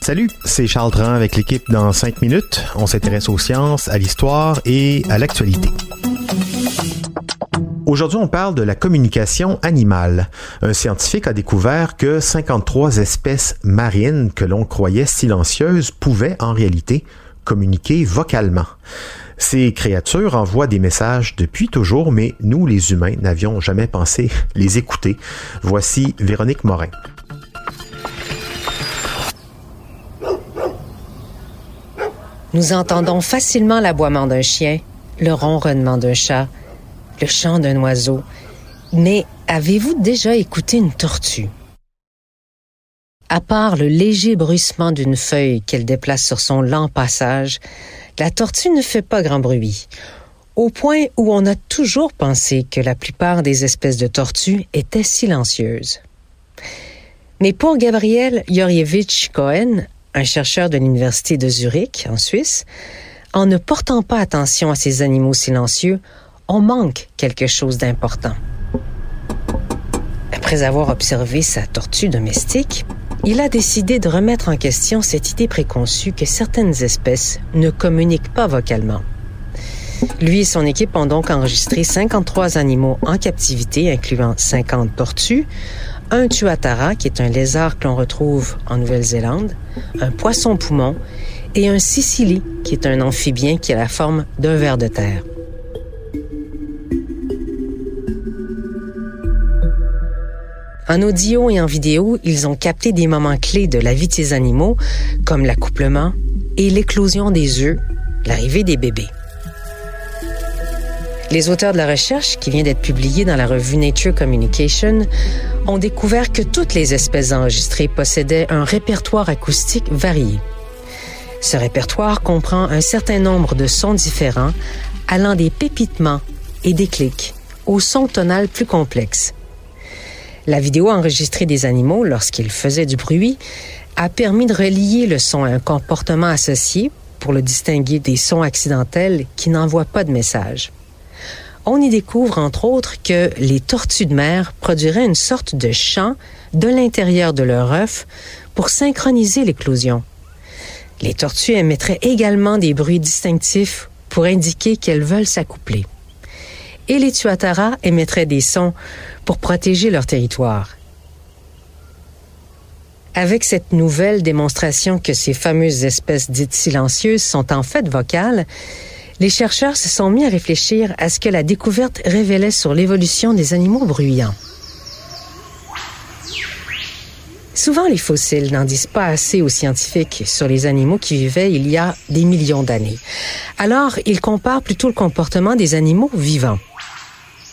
Salut, c'est Charles Dran avec l'équipe dans 5 minutes. On s'intéresse aux sciences, à l'histoire et à l'actualité. Aujourd'hui, on parle de la communication animale. Un scientifique a découvert que 53 espèces marines que l'on croyait silencieuses pouvaient en réalité communiquer vocalement. Ces créatures envoient des messages depuis toujours, mais nous, les humains, n'avions jamais pensé les écouter. Voici Véronique Morin. Nous entendons facilement l'aboiement d'un chien, le ronronnement d'un chat, le chant d'un oiseau. Mais avez-vous déjà écouté une tortue? À part le léger bruissement d'une feuille qu'elle déplace sur son lent passage, la tortue ne fait pas grand bruit, au point où on a toujours pensé que la plupart des espèces de tortues étaient silencieuses. Mais pour Gabriel Yorievich Cohen, un chercheur de l'Université de Zurich, en Suisse, en ne portant pas attention à ces animaux silencieux, on manque quelque chose d'important. Après avoir observé sa tortue domestique, il a décidé de remettre en question cette idée préconçue que certaines espèces ne communiquent pas vocalement. Lui et son équipe ont donc enregistré 53 animaux en captivité, incluant 50 tortues, un tuatara, qui est un lézard que l'on retrouve en Nouvelle-Zélande, un poisson poumon et un sicili, qui est un amphibien qui a la forme d'un ver de terre. En audio et en vidéo, ils ont capté des moments clés de la vie de ces animaux, comme l'accouplement et l'éclosion des œufs, l'arrivée des bébés. Les auteurs de la recherche, qui vient d'être publiée dans la revue Nature Communication, ont découvert que toutes les espèces enregistrées possédaient un répertoire acoustique varié. Ce répertoire comprend un certain nombre de sons différents, allant des pépitements et des clics aux sons tonales plus complexes. La vidéo enregistrée des animaux lorsqu'ils faisaient du bruit a permis de relier le son à un comportement associé pour le distinguer des sons accidentels qui n'envoient pas de message. On y découvre entre autres que les tortues de mer produiraient une sorte de chant de l'intérieur de leur œuf pour synchroniser l'éclosion. Les tortues émettraient également des bruits distinctifs pour indiquer qu'elles veulent s'accoupler et les Tuatara émettraient des sons pour protéger leur territoire. Avec cette nouvelle démonstration que ces fameuses espèces dites silencieuses sont en fait vocales, les chercheurs se sont mis à réfléchir à ce que la découverte révélait sur l'évolution des animaux bruyants. Souvent, les fossiles n'en disent pas assez aux scientifiques sur les animaux qui vivaient il y a des millions d'années. Alors, ils comparent plutôt le comportement des animaux vivants.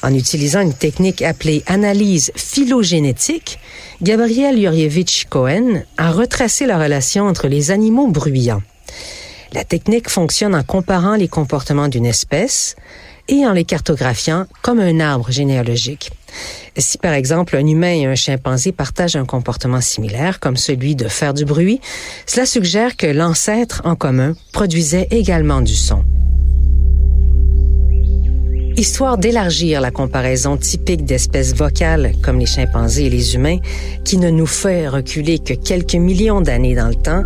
En utilisant une technique appelée analyse phylogénétique, Gabriel Yurievich Cohen a retracé la relation entre les animaux bruyants. La technique fonctionne en comparant les comportements d'une espèce et en les cartographiant comme un arbre généalogique. Si par exemple un humain et un chimpanzé partagent un comportement similaire, comme celui de faire du bruit, cela suggère que l'ancêtre en commun produisait également du son. Histoire d'élargir la comparaison typique d'espèces vocales comme les chimpanzés et les humains, qui ne nous fait reculer que quelques millions d'années dans le temps,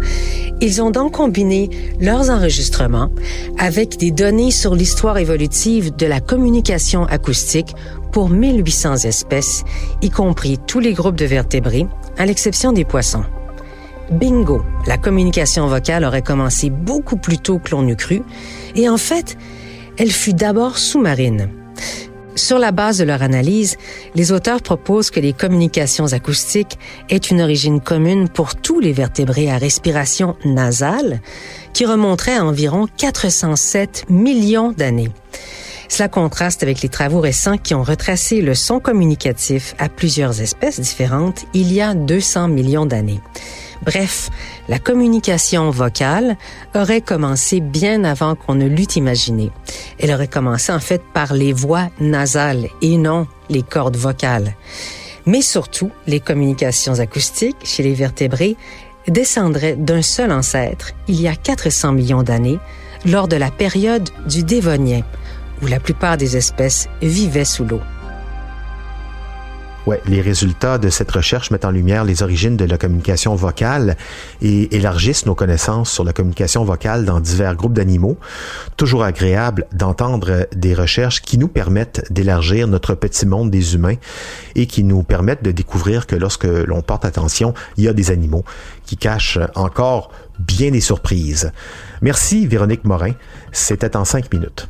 ils ont donc combiné leurs enregistrements avec des données sur l'histoire évolutive de la communication acoustique pour 1800 espèces, y compris tous les groupes de vertébrés, à l'exception des poissons. Bingo, la communication vocale aurait commencé beaucoup plus tôt que l'on eût cru, et en fait, elle fut d'abord sous-marine. Sur la base de leur analyse, les auteurs proposent que les communications acoustiques aient une origine commune pour tous les vertébrés à respiration nasale, qui remonterait à environ 407 millions d'années. Cela contraste avec les travaux récents qui ont retracé le son communicatif à plusieurs espèces différentes il y a 200 millions d'années. Bref, la communication vocale aurait commencé bien avant qu'on ne l'eût imaginé. Elle aurait commencé en fait par les voix nasales et non les cordes vocales. Mais surtout, les communications acoustiques chez les vertébrés descendraient d'un seul ancêtre il y a 400 millions d'années lors de la période du Dévonien, où la plupart des espèces vivaient sous l'eau. Ouais, les résultats de cette recherche mettent en lumière les origines de la communication vocale et élargissent nos connaissances sur la communication vocale dans divers groupes d'animaux. Toujours agréable d'entendre des recherches qui nous permettent d'élargir notre petit monde des humains et qui nous permettent de découvrir que lorsque l'on porte attention, il y a des animaux qui cachent encore bien des surprises. Merci Véronique Morin. C'était en cinq minutes.